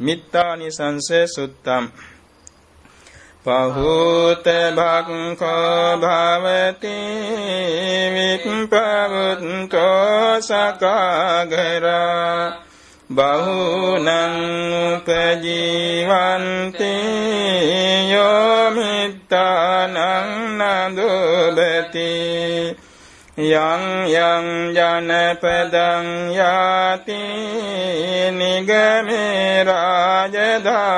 මිත්තානි සංසේ සුත්තම් පහූත භක්ඛෝ භවති වික්ඛවුත්තෝ සකාගරා බහුනං උපජීවන්ති යෝ මිත්තානං නදුබති යං යං ජනපදං යාති නිගමේ රාජධානියෝ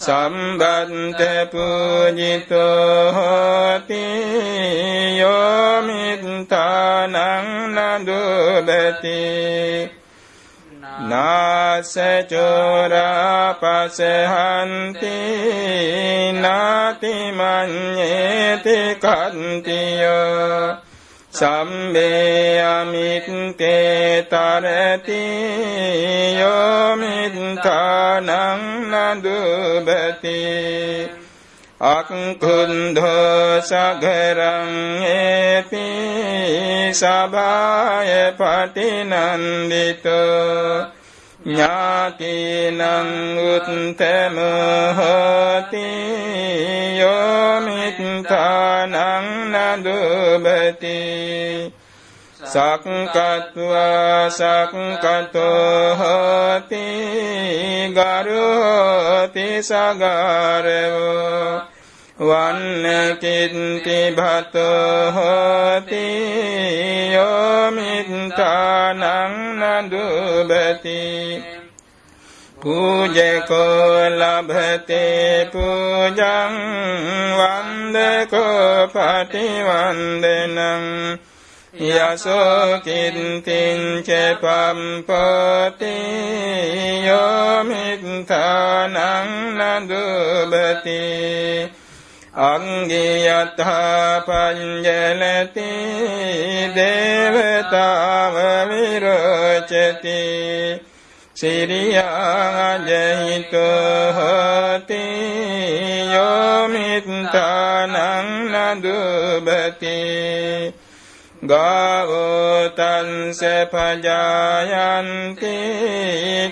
සම්බන්ත පූජිතෝ හෝති යෝ මිත්තානං නදුබති නාසචෝරාපසහන්ති නාතිමඤ්ඤේති කන්තියෝ සම්බේ අමිත්තේ තරති යෝමිත්තානං නදුබති අක්කුන්ධෝ සගරං ඒපි සභාය පටිනන්දිතෝ ඥාතිනං උත්තම හෝති යෝමිත්තානං නදුබති සක්කත්වා සක්කතෝ හෝති ගරුහෝති සගාරවෝ වන්නකින්ති භතෝ හෝති යෝමිත්තානං නදුබති පූජකෝ ලභතේ පූජං වන්දකෝ පටිවන්දනං. යසෝ කින්තිං ච පම්පති යෝමිත්තානං නදුබති අංගියතා පංජලති දේවතාව විරෝචති සිරියාජහිතෝ හති යෝමිත්තානං නදුබති ගාවෝතන්ස පජායන්ති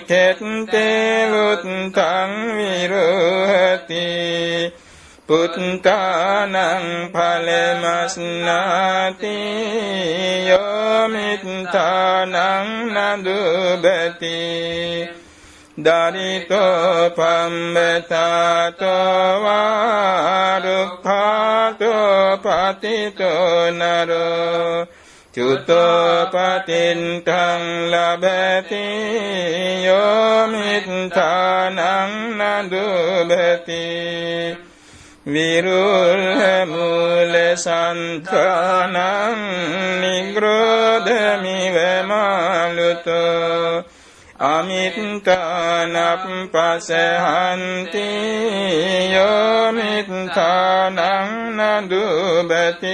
කෙත්තේ වුත්තං විරෝහති. පුත්තානං ඵලමස්නාති යෝමිත්තානං නදුබති දරිතෝ පම්බතාතෝ වාරුක්ඛාතෝ පතිතෝ නරෝ චුතෝ පතින්තං ලබති යෝමිත්තානං නදුබති විරුල්හමූල සන්ත්‍රානං නිග්‍රෝධමිව මාලුතෝ අමිත්තානප් පසහන්ති යෝමිත්තානං නදුබතිති